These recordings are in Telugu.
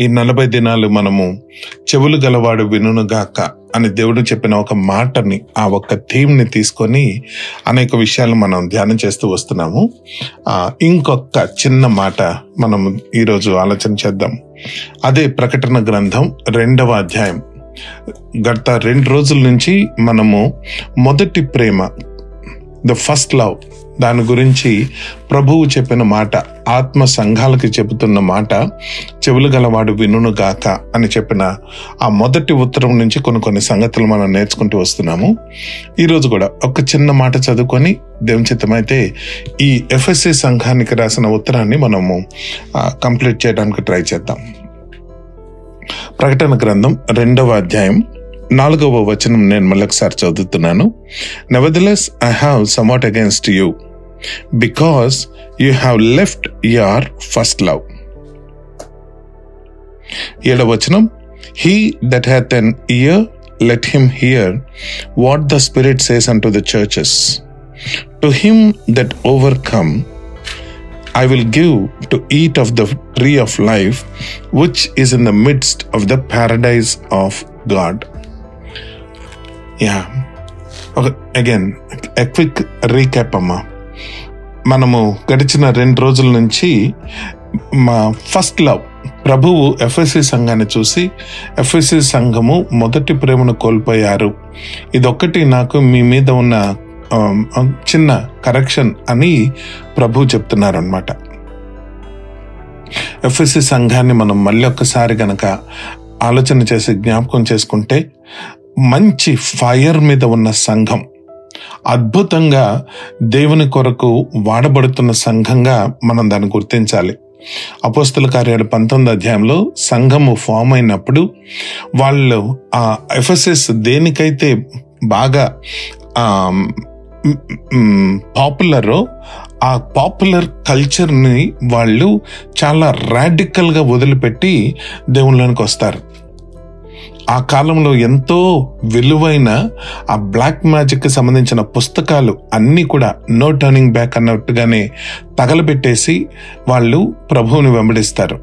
ఈ నలభై దినాలు మనము చెవులు గలవాడు వినుగాక అని దేవుడు చెప్పిన ఒక మాటని ఆ ఒక్క థీమ్ని తీసుకొని అనేక విషయాలు మనం ధ్యానం చేస్తూ వస్తున్నాము. ఇంకొక చిన్న మాట మనం ఈరోజు ఆలోచన చేద్దాం. అదే ప్రకటన గ్రంథం రెండవ అధ్యాయం. గత రెండు రోజుల నుంచి మనము మొదటి ప్రేమ ద ఫస్ట్ లవ్. దాని గురించి ప్రభువు చెప్పిన మాట ఆత్మ సంఘాలకి చెబుతున్న మాట చెవులు గలవాడు వినును గాక అని చెప్పిన ఆ మొదటి ఉత్తరం నుంచి కొన్ని కొన్ని సంగతులు మనం నేర్చుకుంటూ వస్తున్నాము. ఈరోజు కూడా ఒక చిన్న మాట చదువుకొని దేవుని చిత్తమైతే ఈ ఎఫ్ఎస్సి సంఘానికి రాసిన ఉత్తరాన్ని మనము కంప్లీట్ చేయడానికి ట్రై చేద్దాం. ప్రకటన గ్రంథం రెండవ అధ్యాయం నాలుగవ వచనం నేను మళ్ళొకసారి చదువుతున్నాను. Nevertheless I have somewhat against you because you have left your first love ఏడవ వచనం he that hath an ear let him hear what the spirit says unto the churches to him that overcome I will give to eat of the tree of life, which is in the midst of the paradise of God. Yeah. ఒక అగైన్ ఎ క్విక్ రీక్యాప్ అమ్మా. మనము గడిచిన రెండు రోజుల నుంచి మా ఫస్ట్ లవ్ ప్రభువు ఎఫ్ఎస్సి సంఘాన్ని చూసి ఎఫ్ఎస్సి సంఘము మొదటి ప్రేమను కోల్పోయారు. ఇదొక్కటి నాకు మీ మీద ఉన్న చిన్న కరెక్షన్ అని ప్రభు చెప్తున్నారు అనమాట ఎఫ్ఎస్సి సంఘాన్ని మనం మళ్ళీ ఒక్కసారి గనక ఆలోచన చేసి జ్ఞాపకం చేసుకుంటే మంచి ఫైర్ మీద ఉన్న సంఘం. అద్భుతంగా దేవుని కొరకు వాడబడుతున్న సంఘంగా మనం దాన్ని గుర్తించాలి. అపోస్తుల కార్యాలు పంతొమ్మిది అధ్యాయంలో సంఘము ఫామ్ అయినప్పుడు వాళ్ళు ఆ ఎఫ్ఎస్ఎస్ దేనికైతే బాగా పాపులర్ ఆ పాపులర్ కల్చర్ని వాళ్ళు చాలా రాడికల్గా వదిలిపెట్టి దేవుళ్ళనికి వస్తారు. ఆ కాలంలో ఎంతో విలువైన ఆ బ్లాక్ మ్యాజిక్కి సంబంధించిన పుస్తకాలు అన్నీ కూడా నో టర్నింగ్ బ్యాక్ అన్నట్టుగానే తగలబెట్టేసి వాళ్ళు ప్రభువుని వెంబడిస్తారు.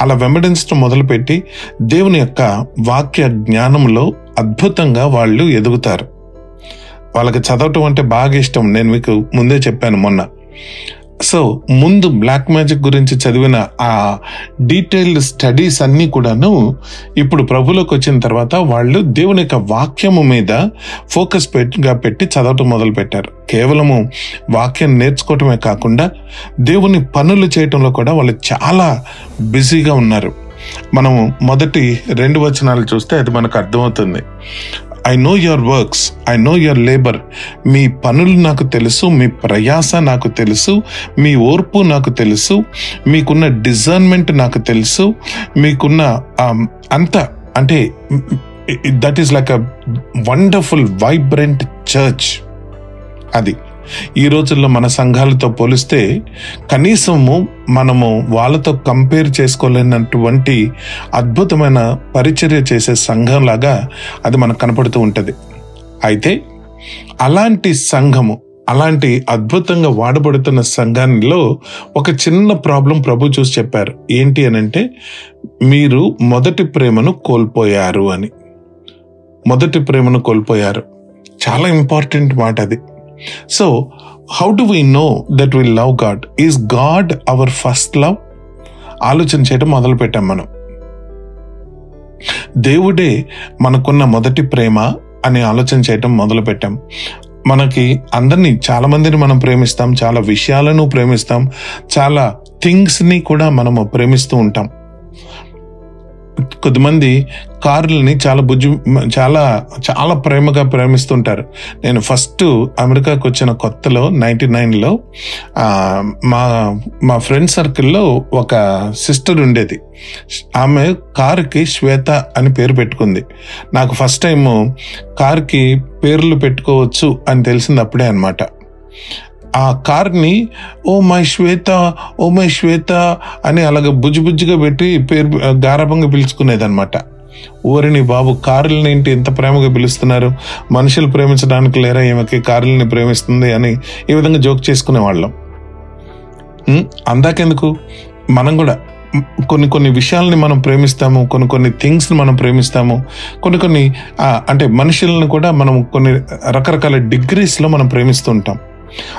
అలా వెంబడించడం మొదలుపెట్టి దేవుని యొక్క వాక్య జ్ఞానంలో అద్భుతంగా వాళ్ళు ఎదుగుతారు. వాళ్ళకి చదవటం అంటే బాగా ఇష్టం. నేను మీకు ముందే చెప్పాను మొన్న. సో ముందు బ్లాక్ మ్యాజిక్ గురించి చదివిన ఆ డీటెయిల్డ్ స్టడీస్ అన్నీ కూడాను ఇప్పుడు ప్రభులోకి వచ్చిన తర్వాత వాళ్ళు దేవుని యొక్క వాక్యము మీద ఫోకస్ పెట్టిగా పెట్టి చదవటం మొదలు పెట్టారు కేవలము వాక్యం నేర్చుకోవటమే కాకుండా దేవుని పనులు చేయటంలో కూడా వాళ్ళు చాలా బిజీగా ఉన్నారు. మనము మొదటి రెండు వచనాలు చూస్తే అది మనకు అర్థమవుతుంది. I know your works I know your labour మీ పనులు నాకు తెలుసు మీ ప్రయాస నాకు తెలుసు మీ ఓర్పు నాకు తెలుసు మీకున్న డిజర్న్మెంట్ నాకు తెలుసు మీకున్న um, అంత అంటే that is like a wonderful vibrant church అది. ఈ రోజుల్లో మన సంఘాలతో పోలిస్తే కనీసము మనము వాళ్ళతో కంపేర్ చేసుకోలేనటువంటి అద్భుతమైన పరిచర్య చేసే సంఘంలాగా అది మనకు కనపడుతూ ఉంటుంది. అయితే అలాంటి సంఘము అలాంటి అద్భుతంగా వాడబడుతున్న సంఘానిలో ఒక చిన్న ప్రాబ్లం ప్రభు చూసి చెప్పారు. ఏంటి అని అంటే మీరు మొదటి ప్రేమను కోల్పోయారు అని. మొదటి ప్రేమను కోల్పోయారు. చాలా ఇంపార్టెంట్ మాట అది. So how to we know that will love God is God our first love ఆలోచన చేయడం మొదలు పెట్టాం మనం. దేవుడే మనకున్న మొదటి ప్రేమ అని ఆలోచన చేయటం మొదలు పెట్టాం మనకి అందరినీ చాలా మందిని మనం ప్రేమిస్తాం చాలా విషయాలను ప్రేమిస్తాం చాలా థింగ్స్ని కూడా మనము ప్రేమిస్తూ ఉంటాం. కొద్దిమంది కార్లని చాలా బుజ్జు చాలా చాలా ప్రేమగా ప్రేమిస్తుంటారు. నేను ఫస్ట్ అమెరికాకు వచ్చిన కొత్తలో నైన్టీ నైన్లో మా మా ఫ్రెండ్ సర్కిల్లో ఒక సిస్టర్ ఉండేది. ఆమె కారుకి శ్వేత అని పేరు పెట్టుకుంది. నాకు ఫస్ట్ టైము కారుకి పేర్లు పెట్టుకోవచ్చు అని తెలిసింది అప్పుడే అనమాట ఆ కార్ని oh my Shweta oh my Shweta అని అలాగ బుజ్జిబుజ్జిగా పెట్టి పేరు గారభంగా పిలుచుకునేది అనమాట ఊరిని బాబు కారులని ఏంటి ఎంత ప్రేమగా పిలుస్తున్నారు? మనుషులు ప్రేమించడానికి లేరా ఈమెకి? కార్లని ప్రేమిస్తుంది అని ఈ విధంగా జోక్ చేసుకునే వాళ్ళం అందాకెందుకు? మనం కూడా కొన్ని కొన్ని విషయాల్ని మనం ప్రేమిస్తాము కొన్ని కొన్ని థింగ్స్ని మనం ప్రేమిస్తాము కొన్ని కొన్ని అంటే మనుషులను కూడా మనం కొన్ని రకరకాల డిగ్రీస్లో మనం ప్రేమిస్తూ ఉంటాం.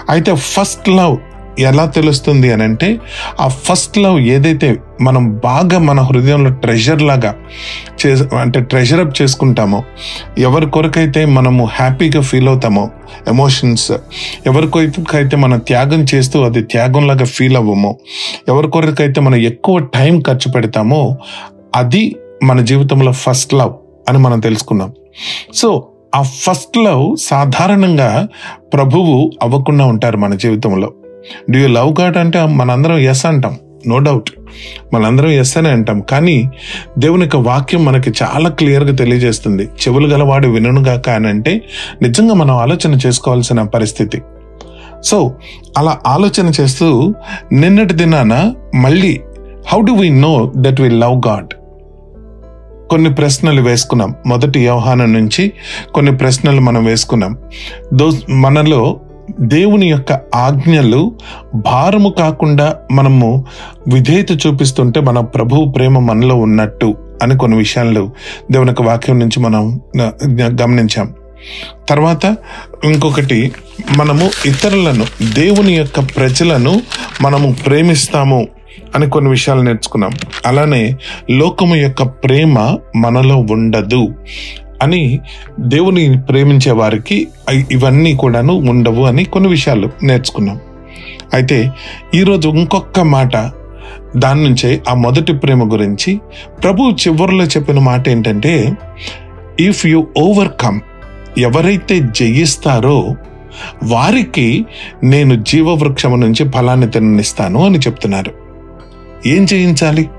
అయితే ఫస్ట్ లవ్ ఎలా తెలుస్తుంది అని అంటే ఆ ఫస్ట్ లవ్ ఏదైతే మనం బాగా మన హృదయంలో ట్రెజర్ లాగా చే అంటే ట్రెజర్ అప్ చేసుకుంటామో ఎవరి కొరకైతే మనము హ్యాపీగా ఫీల్ అవుతామో ఎమోషన్స్ ఎవరి కొరకైతే మనం త్యాగం చేస్తూ అది త్యాగంలాగా ఫీల్ అవ్వమో ఎవరి కొరకైతే మనం ఎక్కువ టైం ఖర్చు పెడతామో అది మన జీవితంలో ఫస్ట్ లవ్ అని మనం తెలుసుకున్నాం. సో ఆ ఫస్ట్ లవ్ సాధారణంగా ప్రభువు అవ్వకుండా ఉంటారు మన జీవితంలో. డూ యూ లవ్ గాడ్ అంటే మనందరం ఎస్ అంటాం. నో డౌట్ మనందరం ఎస్ అని అంటాం. కానీ దేవుని యొక్క వాక్యం మనకి చాలా క్లియర్గా తెలియజేస్తుంది. చెవులు గలవాడు వినుగాక అని అంటే నిజంగా మనం ఆలోచన చేసుకోవాల్సిన పరిస్థితి. సో అలా ఆలోచన చేస్తూ నిన్నటి దినాన మళ్ళీ how do we know that we love God కొన్ని ప్రశ్నలు వేసుకున్నాం. మొదటి వ్యవహారం నుంచి కొన్ని ప్రశ్నలు మనం వేసుకున్నాం. దో మనలో దేవుని యొక్క ఆజ్ఞలు భారము కాకుండా మనము విధేయత చూపిస్తుంటే మన ప్రభువు ప్రేమ మనలో ఉన్నట్టు అని కొన్ని విషయాలు దేవుని యొక్క వాక్యం నుంచి మనం గమనించాం. తర్వాత ఇంకొకటి మనము ఇతరులను దేవుని యొక్క ప్రజలను మనము ప్రేమిస్తాము అని కొన్ని విషయాలు నేర్చుకున్నాం. అలానే లోకము యొక్క ప్రేమ మనలో ఉండదు అని దేవుని ప్రేమించే వారికి ఇవన్నీ కూడాను ఉండవు అని కొన్ని విషయాలు నేర్చుకున్నాం. అయితే ఈరోజు ఇంకొక మాట దాని నుంచే ఆ మొదటి ప్రేమ గురించి. ప్రభు చివరిలో చెప్పిన మాట ఏంటంటే ఇఫ్ యు ఓవర్కమ్ ఎవరైతే జయిస్తారో వారికి నేను జీవవృక్షము నుంచి ఫలాన్ని తిననిస్తాను అని చెప్తున్నారు. ఏం చేయించాలి?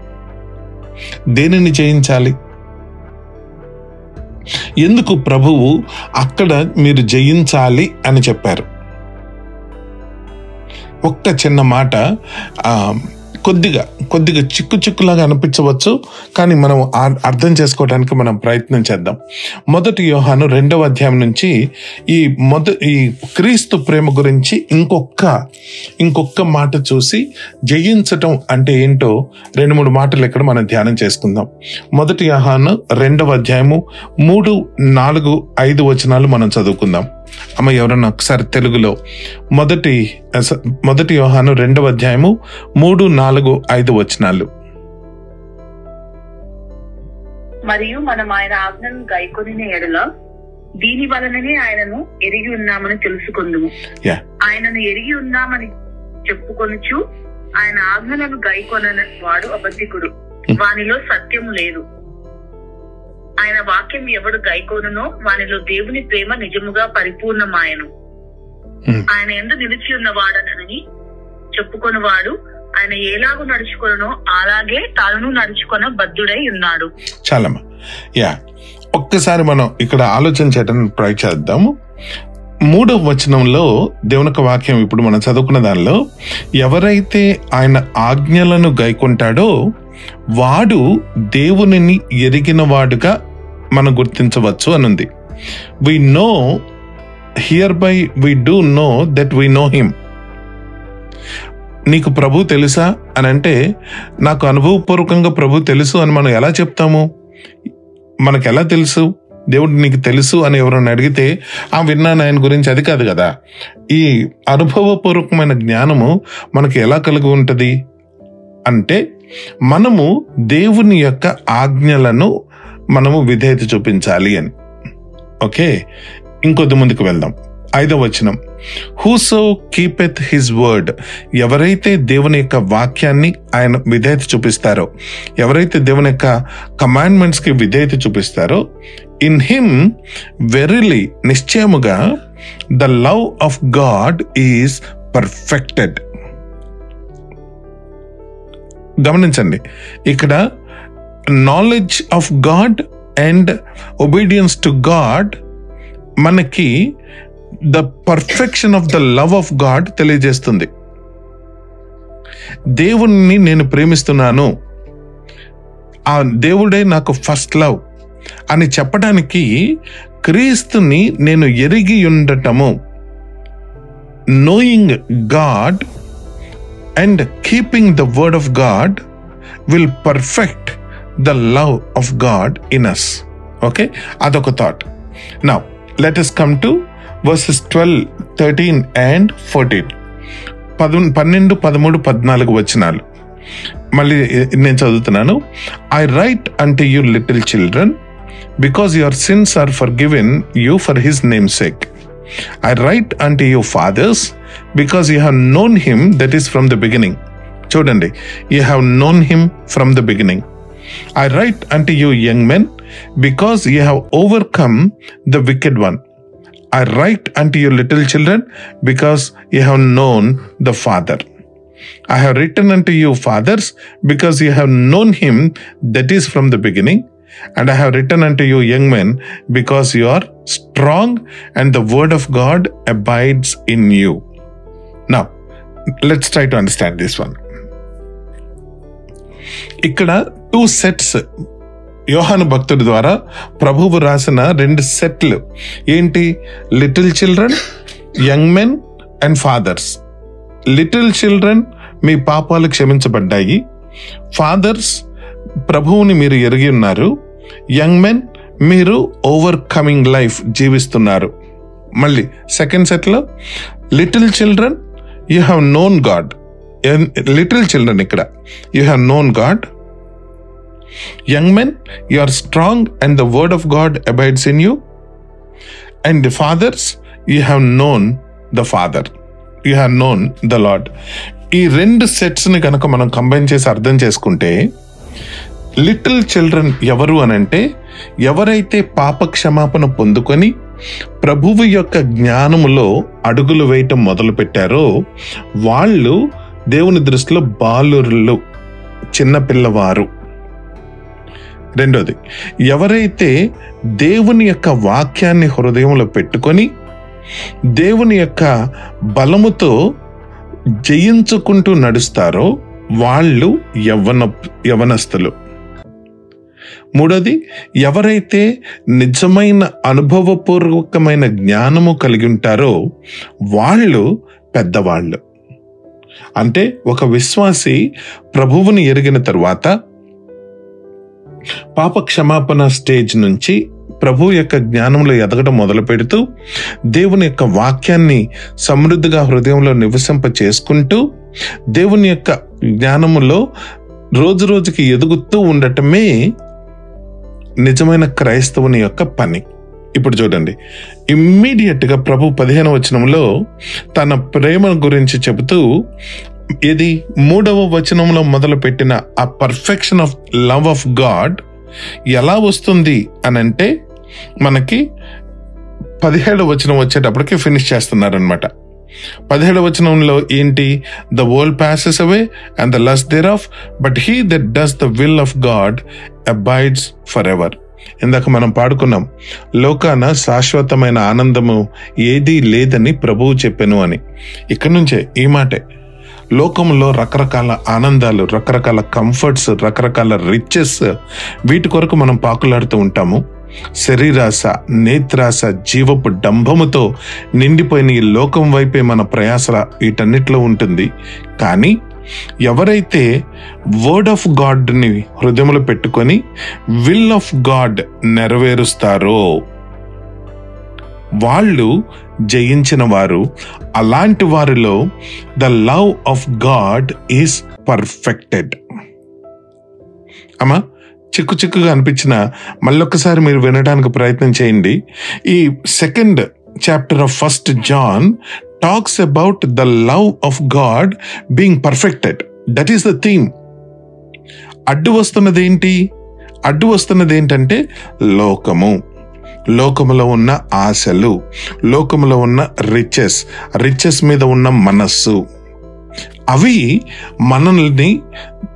దేనిని జయించాలి ఎందుకు ప్రభువు అక్కడ మీరు జయించాలి అని చెప్పారు? ఒక్క చిన్న మాట కొద్దిగా కొద్దిగా చిక్కు చిక్కులాగా అనిపించవచ్చు కానీ మనం అర్థం చేసుకోవడానికి మనం ప్రయత్నం చేద్దాం. మొదటి యోహాను రెండవ అధ్యాయం నుంచి ఈ మొద ఈ క్రీస్తు ప్రేమ గురించి ఇంకొక ఇంకొక మాట చూసి జయించటం అంటే ఏంటో రెండు మూడు మాటలు ఇక్కడ మనం ధ్యానం చేసుకుందాం. మొదటి యోహాను రెండవ అధ్యాయము మూడు నాలుగు ఐదు వచనాలు మనం చదువుకుందాం. అమ్మ ఎవరన్నా ఒకసారి తెలుగులో మొదటి మొదటి యోహాను రెండవ అధ్యాయము మూడు నాలుగు ఐదు వచనాలు. మరియు మనం ఆయన ఆజ్ఞను గైకొనిన ఎడల దీని వలననే ఆయనను ఎరిగి ఉన్నామని తెలుసుకుందుము. ఆయనను ఎరిగి ఉన్నామని చెప్పుకొనుచు ఆయన ఆజ్ఞలను గైకొన వాడు అబద్ధికుడు. వానిలో సత్యము లేదు. ఆయన వాక్యం ఎవడు గైకొనునో వానిలో దేవుని ప్రేమ నిజముగా పరిపూర్ణమాయను. Hmm. ఆయన ఎందు నిలిచి ఉన్నవాడనని చెప్పుకొనివాడు ఆయన ఎలాగూ నడుచుకొనో అలాగే తాను నడుచుకొన బద్ధుడై ఉన్నాడు. చాలమ్మా. యా ఒక్కసారి మనం ఇక్కడ ఆలోచన చేయడానికి ట్రై చేద్దాము మూడవ వచనంలో దేవుని యొక్క వాక్యం ఇప్పుడు మనం చదువుకున్న దానిలో ఎవరైతే ఆయన ఆజ్ఞలను గైకొంటాడో వాడు దేవునిని ఎరిగిన వాడుగా మనం గుర్తించవచ్చు అనుంది. We know hereby we do know that we know him నీకు ప్రభు తెలుసా? అని అంటే నాకు అనుభవపూర్వకంగా ప్రభు తెలుసు అని మనం ఎలా చెప్తాము? మనకు ఎలా తెలుసు? దేవుడు నీకు తెలుసు అని ఎవరైనా అడిగితే ఆ విన్నాను ఆయన గురించి. అది కాదు కదా. ఈ అనుభవపూర్వకమైన జ్ఞానము మనకు ఎలా కలిగి ఉంటుంది? అంటే మనము దేవుని యొక్క ఆజ్ఞలను మనము విధేయత చూపించాలి అని. ఓకే? ఇంకొద్ది ముందుకు వెళ్దాం. ఐదవ వచనం. హూసో కీపెత్ హిజ్ వర్డ్ ఎవరైతే దేవుని యొక్క వాక్యాన్ని ఆయన విధేయత చూపిస్తారో ఎవరైతే దేవుని యొక్క కమాండ్మెంట్స్కి విధేయత చూపిస్తారో ఇన్ హిమ్ వెరీలీ నిశ్చయముగా the love of God is perfected గమనించండి. ఇక్కడ knowledge of God and obedience to God మనకి the perfection of the love of God తెలియజేస్తుంది. దేవుణ్ణి నేను ప్రేమిస్తున్నాను. ఆ దేవుడే నాకు ఫస్ట్ లవ్ అని చెప్పడానికి క్రీస్తుని నేను ఎరిగి ఉండటము. Knowing God and keeping the word of God will perfect the love of God in us okay అదొక థాట్ నా let's come to verses twelve thirteen and fourteen పదు పన్నెండు పదమూడు పద్నాలుగు వచనాలు మళ్ళీ నేను చదువుతున్నాను I write unto you little children because your sins are forgiven you for his name sake I write unto you fathers because you have known him that is from the beginning చూడండి. You have known him from the beginning I write అంటే you young men because you have overcome the wicked one I write unto you little children because you have known the Father. I have written unto you fathers because you have known him that is from the beginning. And I have written unto you young men because you are strong and the word of God abides in you. Now, let's try to understand this one. ఇక్కడ టూ సెట్స్ యోహాను భక్తుడి ద్వారా ప్రభువు రాసిన రెండు సెట్లు. ఏంటి? Little children young men and fathers. Little children మీ పాపాలు క్షమించబడ్డాయి. ఫాదర్స్ ప్రభువుని మీరు ఎరిగి ఉన్నారు. యంగ్ మెన్ మీరు ఓవర్ కమింగ్ లైఫ్ జీవిస్తున్నారు. మళ్ళీ సెకండ్ సెట్లో little children you have known God. Little children ఇక్కడ. You have known God young men you are strong and the word of God abides in you and the fathers you have known the father you have known the lord ఈ రెండు సెట్స్ని కనుక మనం కంబైన్ చేసి అర్థం చేసుకుంటే లిటిల్ చిల్డ్రన్ ఎవరు అనంటే ఎవరైతే పాప క్షమాపణ పొందుకొని ప్రభువు యొక్క జ్ఞానములో అడుగులు వేయటం మొదలు పెట్టారో వాళ్ళు దేవుని దృష్టిలో బాలురులు చిన్నపిల్లవారు రెండోది ఎవరైతే దేవుని యొక్క వాక్యాన్ని హృదయంలో పెట్టుకొని దేవుని యొక్క బలముతో జయించుకుంటూ నడుస్తారో వాళ్ళు యవ్వన యవనస్తులు మూడోది ఎవరైతే నిజమైన అనుభవపూర్వకమైన జ్ఞానము కలిగి ఉంటారో వాళ్ళు పెద్దవాళ్ళు. అంటే ఒక విశ్వాసి ప్రభువుని ఎరిగిన తరువాత పాప క్షమాపణ స్టేజ్ నుంచి ప్రభు యొక్క జ్ఞానంలో ఎదగడం మొదలు పెడుతూ దేవుని యొక్క వాక్యాన్ని సమృద్ధిగా హృదయంలో నివసింప చేసుకుంటూ దేవుని యొక్క జ్ఞానములో రోజు రోజుకి ఎదుగుతూ ఉండటమే నిజమైన క్రైస్తవుని యొక్క పని. ఇప్పుడు చూడండి. ఇమ్మీడియట్గా ప్రభు పదిహేను వచనంలో తన ప్రేమ గురించి చెబుతూ ఇది మూడవ వచనంలో మొదలు పెట్టిన ఆ perfection of love of God ఎలా వస్తుంది అని అంటే మనకి పదిహేడు వచనం వచ్చేటప్పటికి ఫినిష్ చేస్తున్నారనమాట పదిహేడు వచనంలో ఏంటి? The world passes away and the lust thereof but he that does the will of God abides for ever ఇందాక మనం పాడుకున్నాం లోకాన శాశ్వతమైన ఆనందము ఏదీ లేదని ప్రభువు చెప్పెను అని. ఇక్కడి నుంచే ఈ మాటే లోకంలో రకరకాల ఆనందాలు రకరకాల కంఫర్ట్స్ రకరకాల రిచెస్ వీటి కొరకు మనం పాకులాడుతూ ఉంటాము. శరీరాశ నేత్రాశ జీవపు డంభముతో నిండిపోయిన ఈ లోకం వైపే మన ప్రయాస వీటన్నిటిలో ఉంటుంది. కానీ ఎవరైతే వర్డ్ ఆఫ్ గాడ్ని హృదయంలో పెట్టుకొని విల్ ఆఫ్ గాడ్ నెరవేరుస్తారో వాళ్ళు జయించిన వారు అలాంటి వారిలో the love of God is perfected అమ్మా చిక్కు చిక్కుగా అనిపించిన మళ్ళొక్కసారి మీరు వినడానికి ప్రయత్నం చేయండి. ఈ second chapter of first John talks about the love of God being perfected that is the theme అడ్డు వస్తున్నది ఏంటి అడ్డు వస్తున్నది ఏంటంటే లోకము. లోకములో ఉన్న ఆశలు లోకములో ఉన్న రిచెస్ రిచెస్ మీద ఉన్న మనస్సు. అవి మనల్ని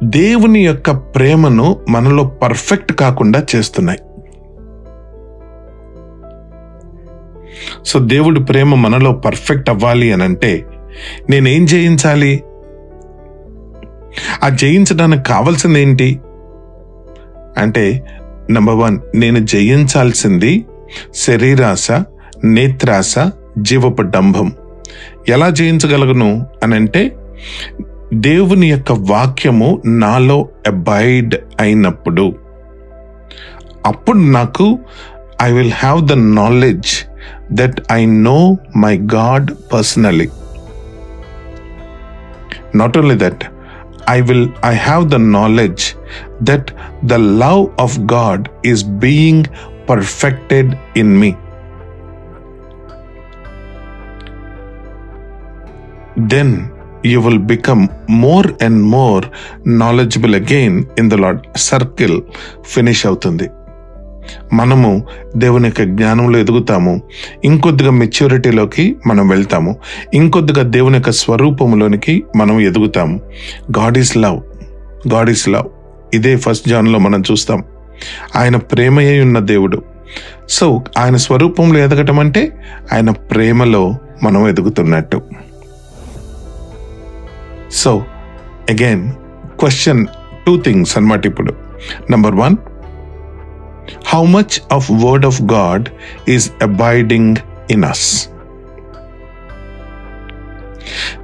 దేవుని యొక్క ప్రేమను మనలో పర్ఫెక్ట్ కాకుండా చేస్తున్నాయి. సో దేవుడి ప్రేమ మనలో పర్ఫెక్ట్ అవ్వాలి అని అంటే నేనేం జయించాలి? ఆ జయించడానికి కావాల్సింది ఏంటి? అంటే నెంబర్ వన్ నేను జయించాల్సింది శరీరాశ నేత్రాశ జీవపు డంభం. ఎలా జయించగలను అని అంటే దేవుని యొక్క వాక్యము నాలో అబైడ్ అయినప్పుడు. అప్పుడు నాకు I will have the knowledge that I know my God personally not only that I will I have the knowledge that the love of God is being perfected in me then you will become more and more knowledgeable again in the lord circle finish అవుతుంది. మనము దేవుని యొక్క జ్ఞానంలో ఎదుగుతాము. ఇంకొద్దిగా మెచ్యూరిటీలోకి మనం వెళ్తాము. ఇంకొద్దిగా దేవుని యొక్క స్వరూపంలోనికి మనం ఎదుగుతాము. God is love God is love ఇదే ఫస్ట్ జాన్లో మనం చూస్తాం. ఆయన ప్రేమయే ఉన్న దేవుడు. సో ఆయన స్వరూపంలో ఎదగటం అంటే ఆయన ప్రేమలో మనం ఎదుగుతున్నట్టు. So again question two things అనమాట ఇప్పుడు. Number one how much of word of God is abiding in us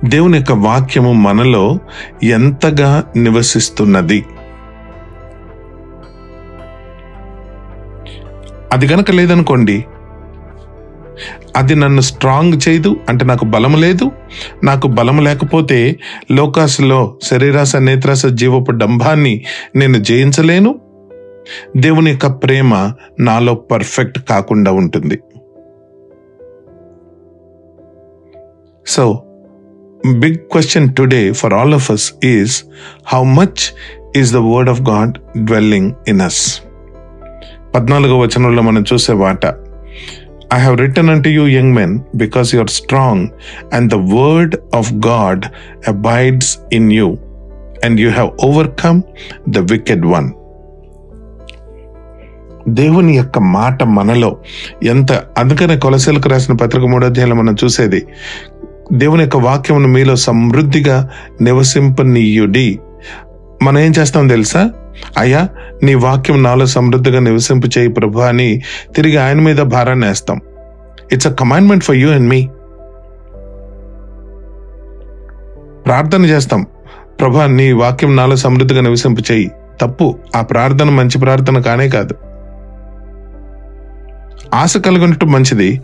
దేవుని యొక్క వాక్యము మనలో ఎంతగా నివసిస్తున్నది? అది గనక లేదనుకోండి అది నన్ను స్ట్రాంగ్ చేయదు అంటే నాకు బలం లేదు. నాకు బలం లేకపోతే లోకాసులో శరీరాస నేత్రాస జీవపు డంభాన్ని నేను జయించలేను. దేవుని యొక్క ప్రేమ నాలో పర్ఫెక్ట్ కాకుండా ఉంటుంది. So big question today for all of us is how much is the word of God dwelling in us పద్నాలుగో వచనంలో మనం చూసే మాట I have written unto you young men because you are strong and the word of God abides in you and you have overcome the wicked one దేవుని యొక్క మాట మనలో ఎంత అందుకనే కొలసీలకు రాసిన పత్రిక మూడో అధ్యాయంలో మనం చూసేది దేవుని యొక్క వాక్యమును మీలో సమృద్ధిగా నివసింపనీయుడి. మనం ఏం చేస్తాం తెలుసా? అయ్యా నీ వాక్యం నాలో సమృద్ధిగా నివసింపు చేయి ప్రభు అని తిరిగి ఆయన మీద భారాన్ని వేస్తాం. It's a commandment for you and మీ ప్రార్థన చేస్తాం. ప్రభా నీ వాక్యం నాలో సమృద్ధిగా నివసింపు చేయి. తప్పు ఆ ప్రార్థన మంచి ప్రార్థన కానే కాదు. ఆశ కలిగినట్టు మంచిది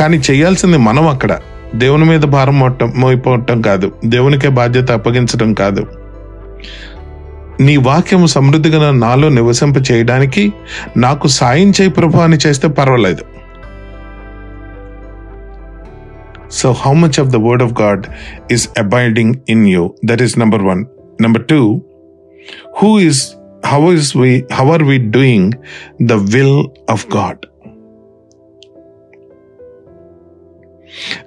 కానీ చేయాల్సింది మనం అక్కడ. దేవుని మీద భారం మోయటం మోయిపోవటం కాదు. దేవునికే బాధ్యత అప్పగించడం కాదు. నీ వాక్యం సమృద్ధిగా నాలో నివసింప చేయడానికి నాకు సాయం చేయి ప్రభు అని చేస్తే పర్వాలేదు. So how much of the word of God is abiding in you that is number one number two who is how is we how are we doing the will of God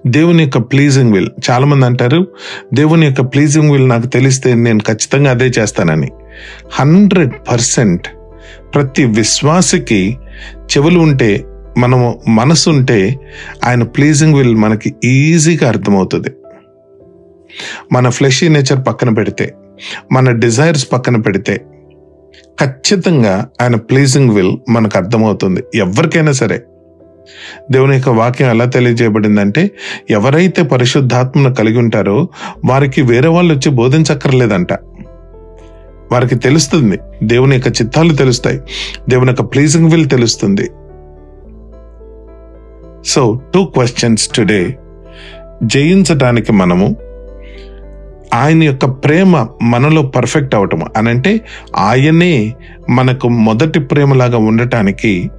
దేవుని యొక్క ప్లీజింగ్ విల్ చాలా మంది అంటారు దేవుని యొక్క ప్లీజింగ్ విల్ నాకు తెలిస్తే నేను ఖచ్చితంగా అదే చేస్తానని. హండ్రెడ్ పర్సెంట్ ప్రతి విశ్వాసకి చెవులు ఉంటే మనము మనసు ఉంటే ఆయన ప్లీజింగ్ విల్ మనకి ఈజీగా అర్థమవుతుంది. మన ఫ్లెషీ నేచర్ పక్కన పెడితే మన డిజైర్స్ పక్కన పెడితే ఖచ్చితంగా ఆయన ప్లీజింగ్ విల్ మనకు అర్థమవుతుంది. ఎవరికైనా సరే. దేవుని యొక్క వాక్యం ఎలా తెలియజేయబడిందంటే ఎవరైతే పరిశుద్ధాత్మను కలిగి ఉంటారో వారికి వేరే వాళ్ళు వచ్చి బోధించక్కర్లేదంట. వారికి తెలుస్తుంది. దేవుని యొక్క చిత్తాలు తెలుస్తాయి. దేవుని యొక్క ప్లీజింగ్ విల్ తెలుస్తుంది. సో టూ క్వశ్చన్స్ టుడే జయించడానికి మనము ఆయన యొక్క ప్రేమ మనలో పర్ఫెక్ట్ అవటం అనంటే ఆయనే మనకు మొదటి ప్రేమలాగా ఉండటానికి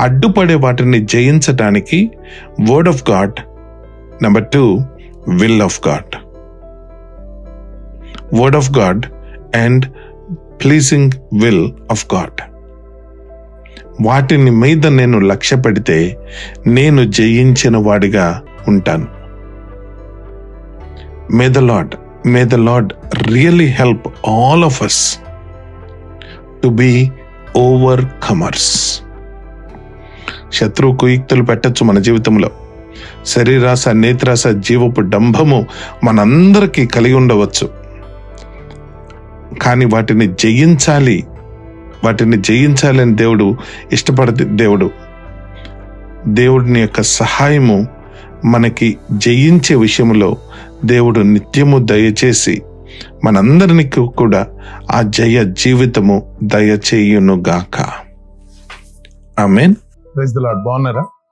అడ్డుపడే వాటిని జయించటానికి word of God number two will of God word of God and pleasing will of God వాటిని మీద నేను లక్ష్య పెడితే నేను జయించిన వాడిగా ఉంటాను. May the lord may the lord really help all of us to be overcomers శత్రువు కుయుక్తులు పెట్టచ్చు మన జీవితంలో. శరీరాస నేత్రాస జీవపు డంభము మనందరికీ కలిగి ఉండవచ్చు. కానీ వాటిని జయించాలి. వాటిని జయించాలని దేవుడు ఇష్టపడే దేవుడు. దేవుడిని యొక్క సహాయము మనకి జయించే విషయంలో దేవుడు నిత్యము దయచేసి మనందరికి కూడా ఆ జయ జీవితము దయచేయునుగాక. ఆమెన్. మీన్ బాగున్నారా?